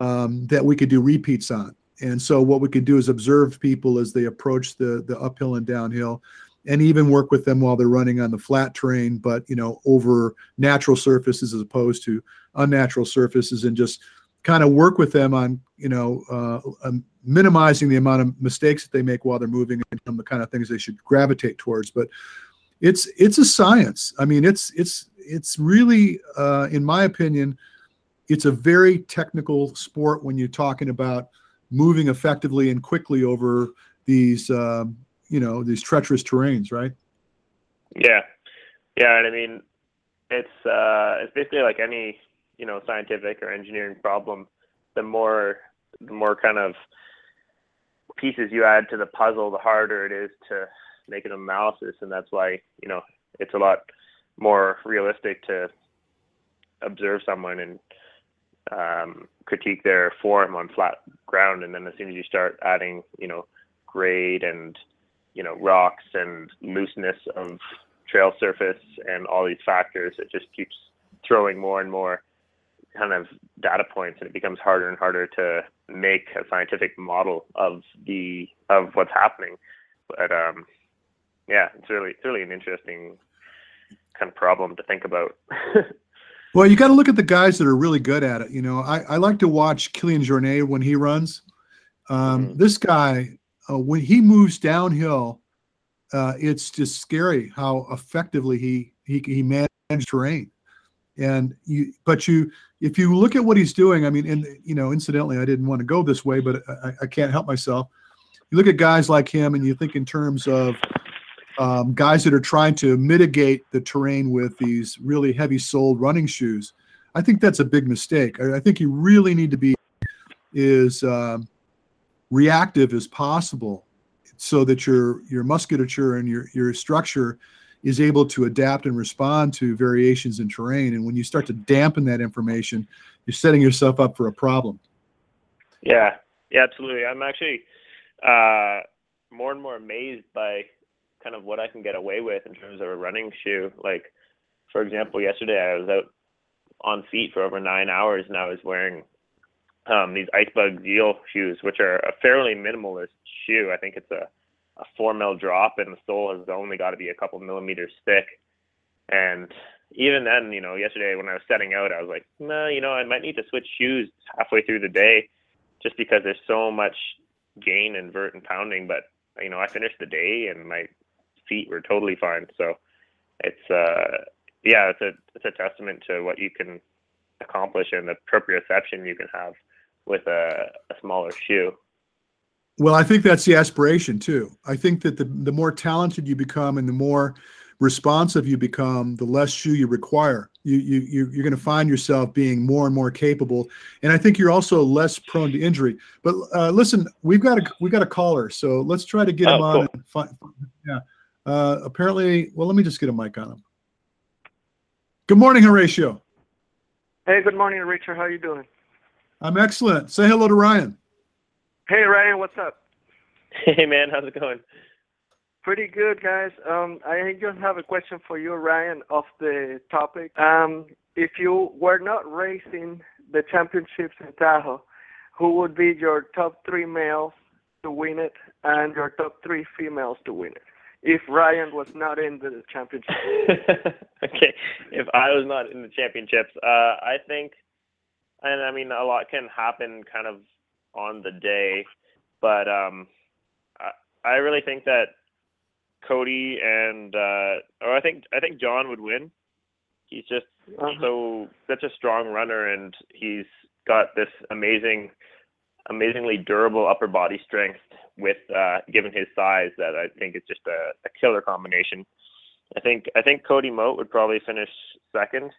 um, that we could do repeats on. And so what we could do is observe people as they approach the the uphill and downhill, and even work with them while they're running on the flat terrain, but you know over natural surfaces as opposed to unnatural surfaces, and just kind of work with them on you know uh, um, minimizing the amount of mistakes that they make while they're moving and the kind of things they should gravitate towards. But it's it's a science. I mean, it's it's it's really, uh, in my opinion, it's a very technical sport when you're talking about moving effectively and quickly over these um, you know these treacherous terrains, right? Yeah, yeah, and I mean, it's uh, it's basically like any you know scientific or engineering problem. The more the more kind of pieces you add to the puzzle, the harder it is to make an analysis, and that's why you know it's a lot more realistic to observe someone and um, critique their form on flat ground, and then as soon as you start adding you know grade and you know rocks and looseness of trail surface and all these factors it just keeps throwing more and more kind of data points and it becomes harder and harder to make a scientific model of the of what's happening but um yeah it's really it's really an interesting kind of problem to think about Well, you got to look at the guys that are really good at it. You know, I, I like to watch Kilian Jornet when he runs. Um, Mhm. This guy, uh, when he moves downhill, uh, it's just scary how effectively he he he manages terrain. And you, but you, if you look at what he's doing, I mean, and you know, incidentally, I didn't want to go this way, but I, I can't help myself. You look at guys like him, and you think in terms of um, guys that are trying to mitigate the terrain with these really heavy-soled running shoes. I think that's a big mistake. I, I think you really need to be is um, reactive as possible, so that your your musculature and your your structure is able to adapt and respond to variations in terrain. And when you start to dampen that information, you're setting yourself up for a problem. Yeah, yeah, absolutely. I'm actually uh, more and more amazed by kind of what I can get away with in terms of a running shoe. Like, for example, yesterday I was out on feet for over nine hours and I was wearing um, these Icebug Zeal shoes, which are a fairly minimalist shoe. I think it's a, a four mil drop and the sole has only got to be a couple millimeters thick. And even then, you know, yesterday when I was setting out, I was like, no, you know, I might need to switch shoes halfway through the day just because there's so much gain and vert and pounding. But you know, I finished the day and my feet were totally fine. So it's uh, yeah, it's a it's a testament to what you can accomplish and the proprioception you can have with a, a smaller shoe. Well, I think that's the aspiration too. I think that the, the more talented you become and the more responsive you become, the less shoe you require. You, you, you you're going to find yourself being more and more capable, and I think you're also less prone to injury. But uh, listen, we've got a we got a caller, so let's try to get Oh, him on. cool. And find, yeah. Uh, apparently, well, let me just get a mic on him. Good morning, Horatio. Hey, good morning, Richard. How are you doing? I'm excellent. Say hello to Ryan. Hey, Ryan, what's up? Hey man, how's it going? Pretty good, guys. Um, I just have a question for you, Ryan, off the topic. Um, if you were not racing the championships in Tahoe, who would be your top three males to win it and your top three females to win it? If Ryan was not in the championship. okay, if I was not in the championships, uh, I think, and I mean, a lot can happen kind of on the day, but um, I, I really think that Cody and uh, or I think I think Jon would win. He's just uh-huh. so such a strong runner, and he's got this amazing, amazingly durable upper body strength with uh, given his size that I think is just a, a killer combination. I think I think Cody Moat would probably finish second,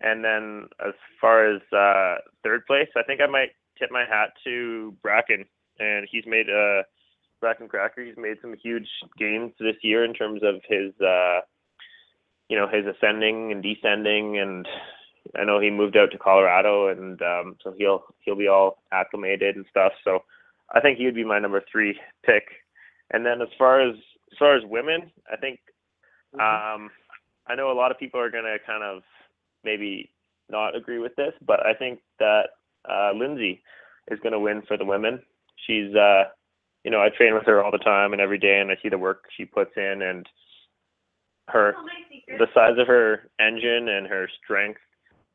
and then as far as uh, third place, I think I might tip my hat to Brakken, and he's made a Brakken Kraker. He's made some huge gains this year in terms of his, uh, you know, his ascending and descending, and I know he moved out to Colorado, and um, so he'll he'll be all acclimated and stuff. So I think he would be my number three pick. And then as far as as far as women, I think mm-hmm. um, I know a lot of people are gonna kind of maybe not agree with this, but I think that uh, Lindsay is going to win for the women. She's uh, you know, I train with her all the time and every day, and I see the work she puts in and her the size of her engine and her strength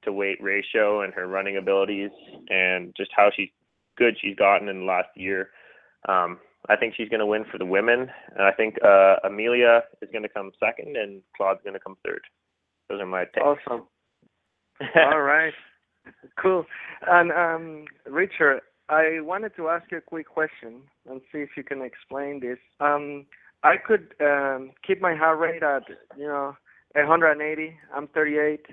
to weight ratio and her running abilities and just how she's good she's gotten in the last year. Um, I think she's going to win for the women, and I think uh, Amelia is going to come second, and Claude's going to come third. Those are my picks. Awesome. all right. Cool. And um, Richard, I wanted to ask you a quick question and see if you can explain this. Um, I could um, keep my heart rate at you know 180. I'm 38,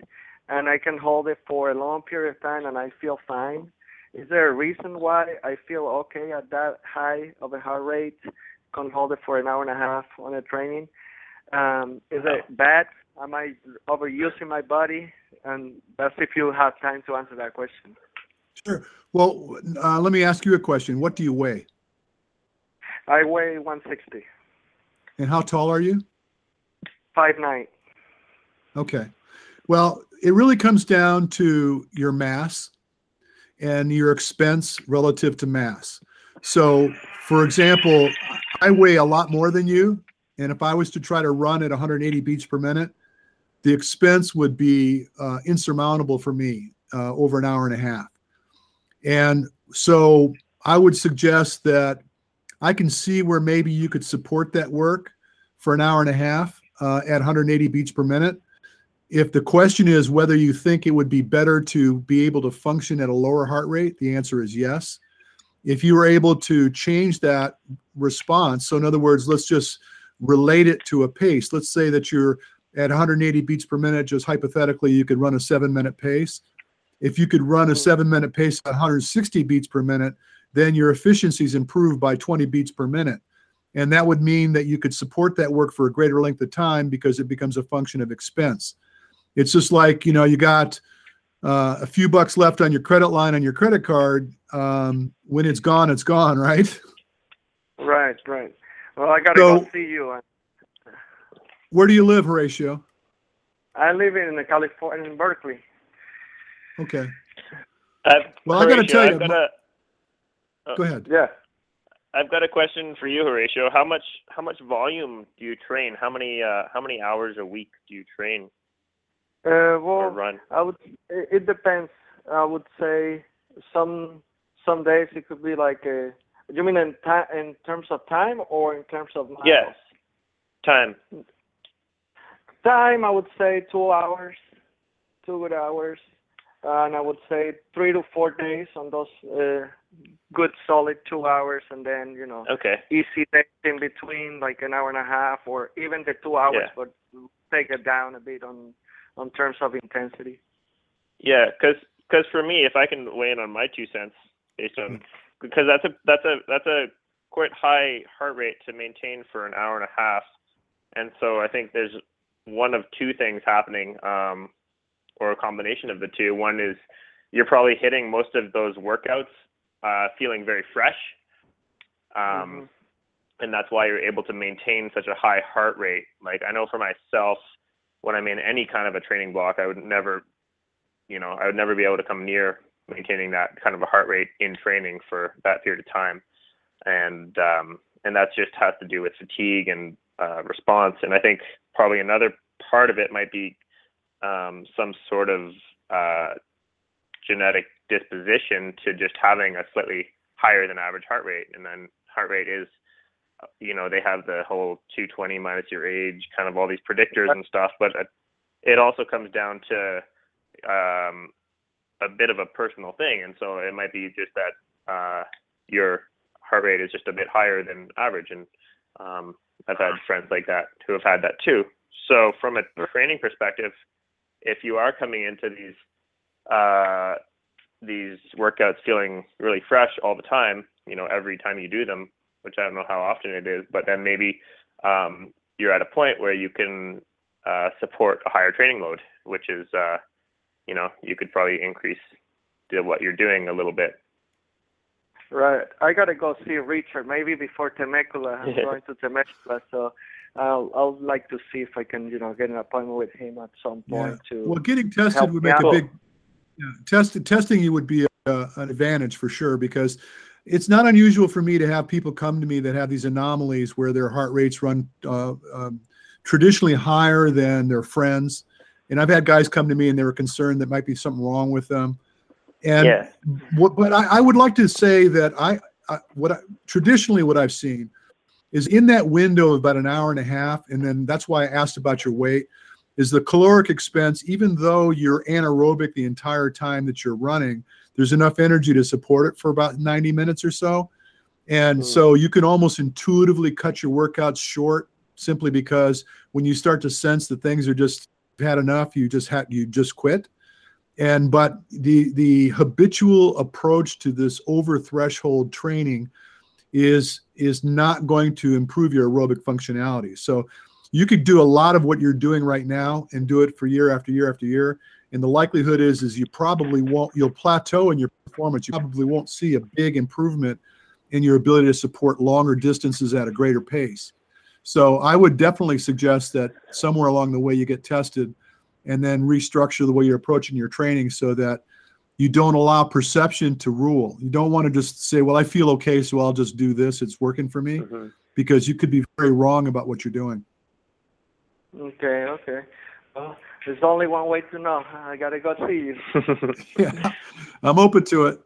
and I can hold it for a long period of time, and I feel fine. Is there a reason why I feel okay at that high of a heart rate? Can hold it for an hour and a half on a training. Um, is it bad? Am I overusing my body? And that's if you have time to answer that question. Sure. Well, uh, let me ask you a question. What do you weigh? I weigh 160. And how tall are you? Five nine. Okay. Well, it really comes down to your mass and your expense relative to mass. So, for example, I weigh a lot more than you. And if I was to try to run at 180 beats per minute, the expense would be uh, insurmountable for me uh, over an hour and a half. And so I would suggest that I can see where maybe you could support that work for an hour and a half uh, at 180 beats per minute. If the question is whether you think it would be better to be able to function at a lower heart rate, the answer is yes. If you were able to change that response, so in other words, let's just relate it to a pace. Let's say that you're at 180 beats per minute, just hypothetically, you could run a seven minute pace. If you could run a seven minute pace at 160 beats per minute, then your efficiencies improve by 20 beats per minute. And that would mean that you could support that work for a greater length of time because it becomes a function of expense. It's just like, you know, you got uh, a few bucks left on your credit line on your credit card. Um, when it's gone, it's gone, right? Right, right. Well, I got to so, go see you. Where do you live, Horatio? I live in California, in Berkeley. Okay. Uh, well, I got to tell you. A, oh, go ahead. Yeah. I've got a question for you, Horatio. How much how much volume do you train? How many uh, how many hours a week do you train? Uh, well, run? I would. It depends. I would say some some days it could be like a. You mean in time in terms of time or in terms of miles? Yes. Time. Time, I would say two hours, two good hours and I would say three to four days on those uh, good solid two hours, and then you know okay. easy days in between, like an hour and a half, or even the two hours, yeah. but take it down a bit on on terms of intensity. Yeah, because cause for me, if I can weigh in on my two cents based on because that's a that's a that's a quite high heart rate to maintain for an hour and a half, and so I think there's one of two things happening. Um, or a combination of the two. One is you're probably hitting most of those workouts uh, feeling very fresh. Um, mm-hmm. and that's why you're able to maintain such a high heart rate. Like I know for myself, when I'm in any kind of a training block, I would never, you know, I would never be able to come near maintaining that kind of a heart rate in training for that period of time, and um, and that just has to do with fatigue and uh, response. And I think probably another part of it might be um, some sort of uh, genetic disposition to just having a slightly higher than average heart rate, and then heart rate is you know they have the whole 220 minus your age kind of all these predictors and stuff. But it also comes down to um, a bit of a personal thing. And so it might be just that uh, your heart rate is just a bit higher than average. And um, i've had friends like that who have had that too so from a training perspective if you are coming into these uh, these workouts feeling really fresh all the time you know every time you do them which I don't know how often it is, but then maybe um, you're at a point where you can uh, support a higher training load, which is, uh, you know, you could probably increase the, what you're doing a little bit. Right. I gotta go see Richard maybe before Temecula. I'm going to Temecula, so I'll I'll like to see if I can you know get an appointment with him at some point yeah. to. Well, getting tested would make a big. Yeah, test, testing you would be a, an advantage for sure because it's not unusual for me to have people come to me that have these anomalies where their heart rates run uh, um, traditionally higher than their friends. And I've had guys come to me and they were concerned that might be something wrong with them. And yeah. what, but I, I, would like to say that I, I what I, traditionally what I've seen is in that window of about an hour and a half, and then that's why I asked about your weight. Is the caloric expense, even though you're anaerobic the entire time that you're running, there's enough energy to support it for about 90 minutes or so. And mm. so you can almost intuitively cut your workouts short simply because when you start to sense that things are just had enough, you just had you just quit. And but the the habitual approach to this over threshold training is is not going to improve your aerobic functionality. So you could do a lot of what you're doing right now and do it for year after year after year. And the likelihood is is you probably won't you'll plateau in your performance. You probably won't see a big improvement in your ability to support longer distances at a greater pace. So i would definitely suggest that somewhere along the way you get tested and then restructure the way you're approaching your training so that you don't allow perception to rule you don't want to just say well i feel okay so i'll just do this it's working for me mm-hmm. because you could be very wrong about what you're doing okay okay well there's only one way to know. I gotta go see you. yeah, I'm open to it.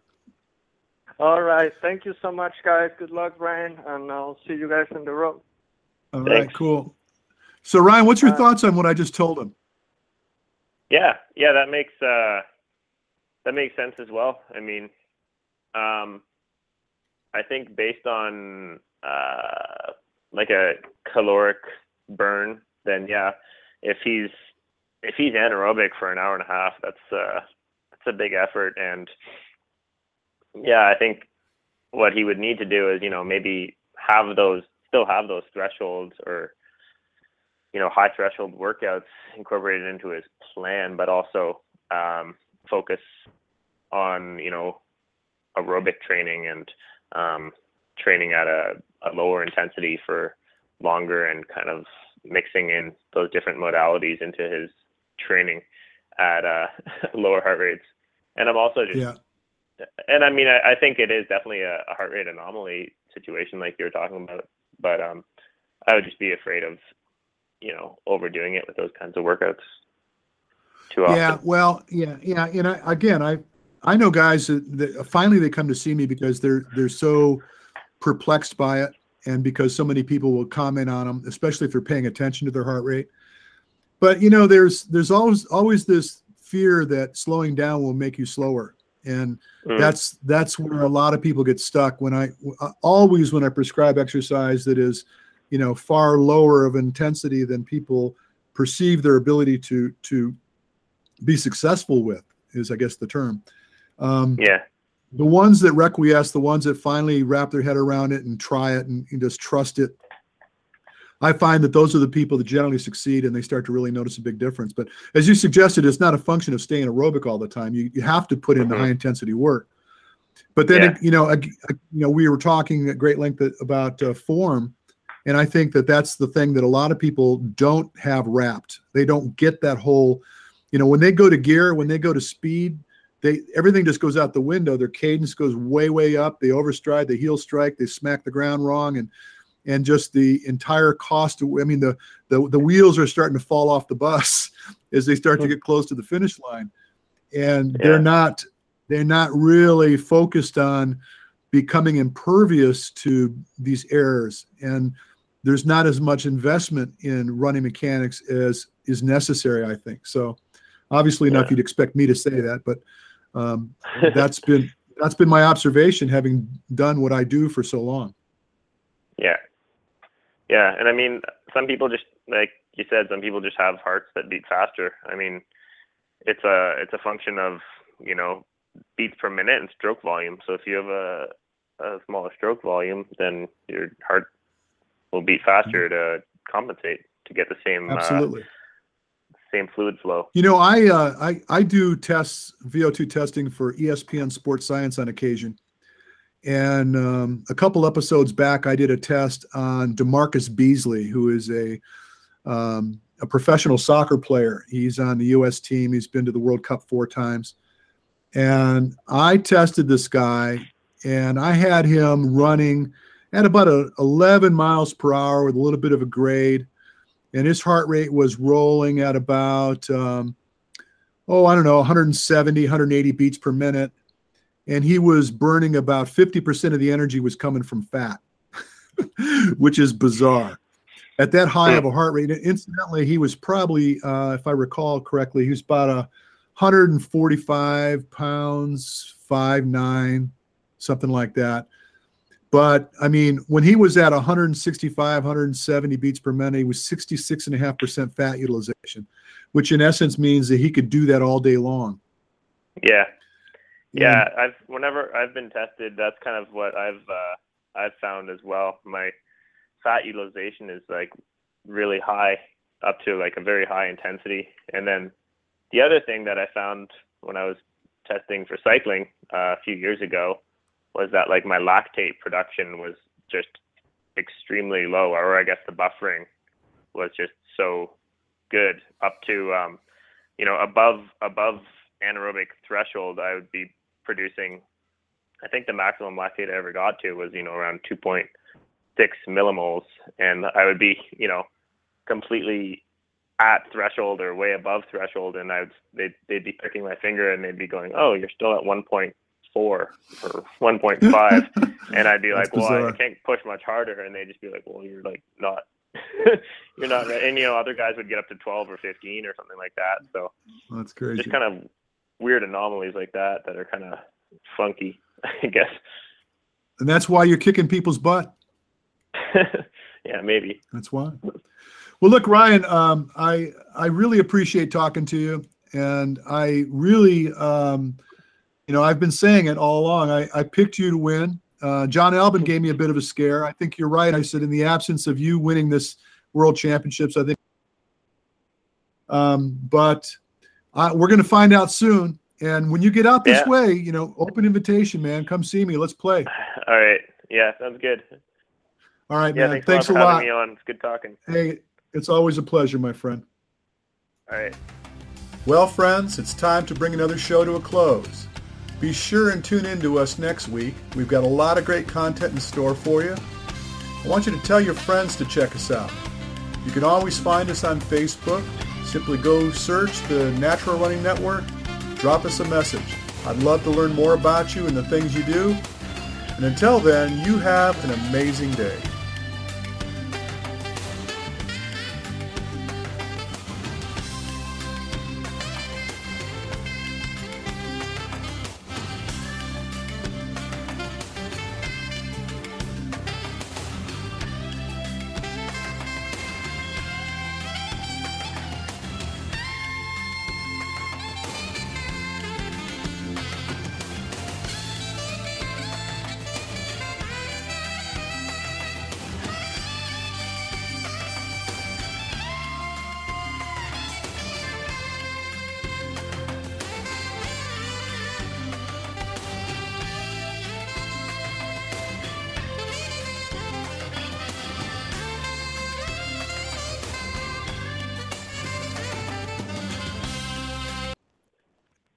All right. Thank you so much, guys. Good luck, Brian, and I'll see you guys on the road. All Thanks. right, cool. So, Ryan, what's your uh, thoughts on what I just told him? Yeah, yeah, that makes uh, that makes sense as well. I mean, um, I think based on uh, like a caloric burn, then yeah, if he's if he's anaerobic for an hour and a half, that's uh, that's a big effort. And yeah, I think what he would need to do is, you know, maybe have those still have those thresholds or you know high threshold workouts incorporated into his plan, but also um, focus on you know aerobic training and um, training at a, a lower intensity for longer and kind of mixing in those different modalities into his training at uh, lower heart rates. And I'm also just, yeah. and I mean, I, I think it is definitely a, a, heart rate anomaly situation like you were talking about. But um, I would just be afraid of, you know, overdoing it with those kinds of workouts too often. Yeah, well, yeah, yeah. And I, again, I I know guys that, that finally they come to see me because they're they're so perplexed by it, and because so many people will comment on them, especially if they're paying attention to their heart rate but you know there's there's always always this fear that slowing down will make you slower and mm. that's that's where a lot of people get stuck when i always when i prescribe exercise that is you know far lower of intensity than people perceive their ability to to be successful with is i guess the term um, yeah the ones that requiesce the ones that finally wrap their head around it and try it and, and just trust it I find that those are the people that generally succeed and they start to really notice a big difference. But as you suggested, it's not a function of staying aerobic all the time. You, you have to put in mm-hmm. the high intensity work. But then, yeah. you know, i you know, we were talking at great length about uh, form And I think that that's the thing that a lot of people don't have wrapped. They don't get that whole, you know, when they go to gear, when they go to speed, they everything just goes out the window. Their cadence goes way, way up. They overstride, they heel strike, they smack the ground wrong, and and just the entire cost. Of, I mean, the the the wheels are starting to fall off the bus as they start to hmm. get close to the finish line, and yeah. they're not they're not really focused on becoming impervious to these errors and there's not as much investment in running mechanics as is necessary i think so obviously yeah. enough you'd expect me to say that but um, that's been that's been my observation having done what i do for so long yeah yeah and i mean some people just like you said some people just have hearts that beat faster i mean it's a it's a function of you know beats per minute and stroke volume. So if you have a, a smaller stroke volume, then your heart will beat faster mm-hmm. to compensate to get the same uh, absolutely uh, same fluid flow. You know, I uh, I I do tests VO2 testing for ESPN Sports Science on occasion. And um, a couple episodes back, I did a test on DaMarcus Beasley, who is a um, a professional soccer player. He's on the U.S. team. He's been to the World Cup four times. And I tested this guy, and I had him running at about a 11 miles per hour with a little bit of a grade, and his heart rate was rolling at about um, oh I don't know 170 180 beats per minute, and he was burning about 50% of the energy was coming from fat, which is bizarre. At that high of a heart rate, incidentally, he was probably, uh, if I recall correctly, he was about a 145 pounds, five nine, something like that. But I mean, when he was at 165, 170 beats per minute, he was 66.5% fat utilization, which in essence means that he could do that all day long. Yeah. Yeah. I've, whenever I've been tested, that's kind of what I've, uh, I've found as well. My fat utilization is like really high up to like a very high intensity. And then the other thing that I found when I was testing for cycling uh, a few years ago was that like my lactate production was just extremely low, or I guess the buffering was just so good up to um, you know above above anaerobic threshold. I would be producing. I think the maximum lactate I ever got to was you know around 2.6 millimoles, and I would be you know completely at threshold or way above threshold, and I would they'd, they'd be picking my finger and they'd be going, "Oh, you're still at 1.4 or 1.5," and I'd be like, "Well, I can't push much harder," and they'd just be like, "Well, you're like not." you're not ready. and you know other guys would get up to 12 or 15 or something like that so that's crazy just kind of weird anomalies like that that are kind of funky i guess and that's why you're kicking people's butt yeah maybe that's why well, look, Ryan, um, I I really appreciate talking to you, and I really, um, you know, I've been saying it all along. I, I picked you to win. Uh, Jon Albon gave me a bit of a scare. I think you're right. I said in the absence of you winning this World Championships, I think. Um, but I, we're going to find out soon. And when you get out this yeah. way, you know, open invitation, man. Come see me. Let's play. All right. Yeah, sounds good. All right, yeah, man. Thanks, thanks a lot. Me on. It's good talking. Hey, it's always a pleasure, my friend. All right. Well, friends, it's time to bring another show to a close. Be sure and tune in to us next week. We've got a lot of great content in store for you. I want you to tell your friends to check us out. You can always find us on Facebook. Simply go search the Natural Running Network, drop us a message. I'd love to learn more about you and the things you do. And until then, you have an amazing day.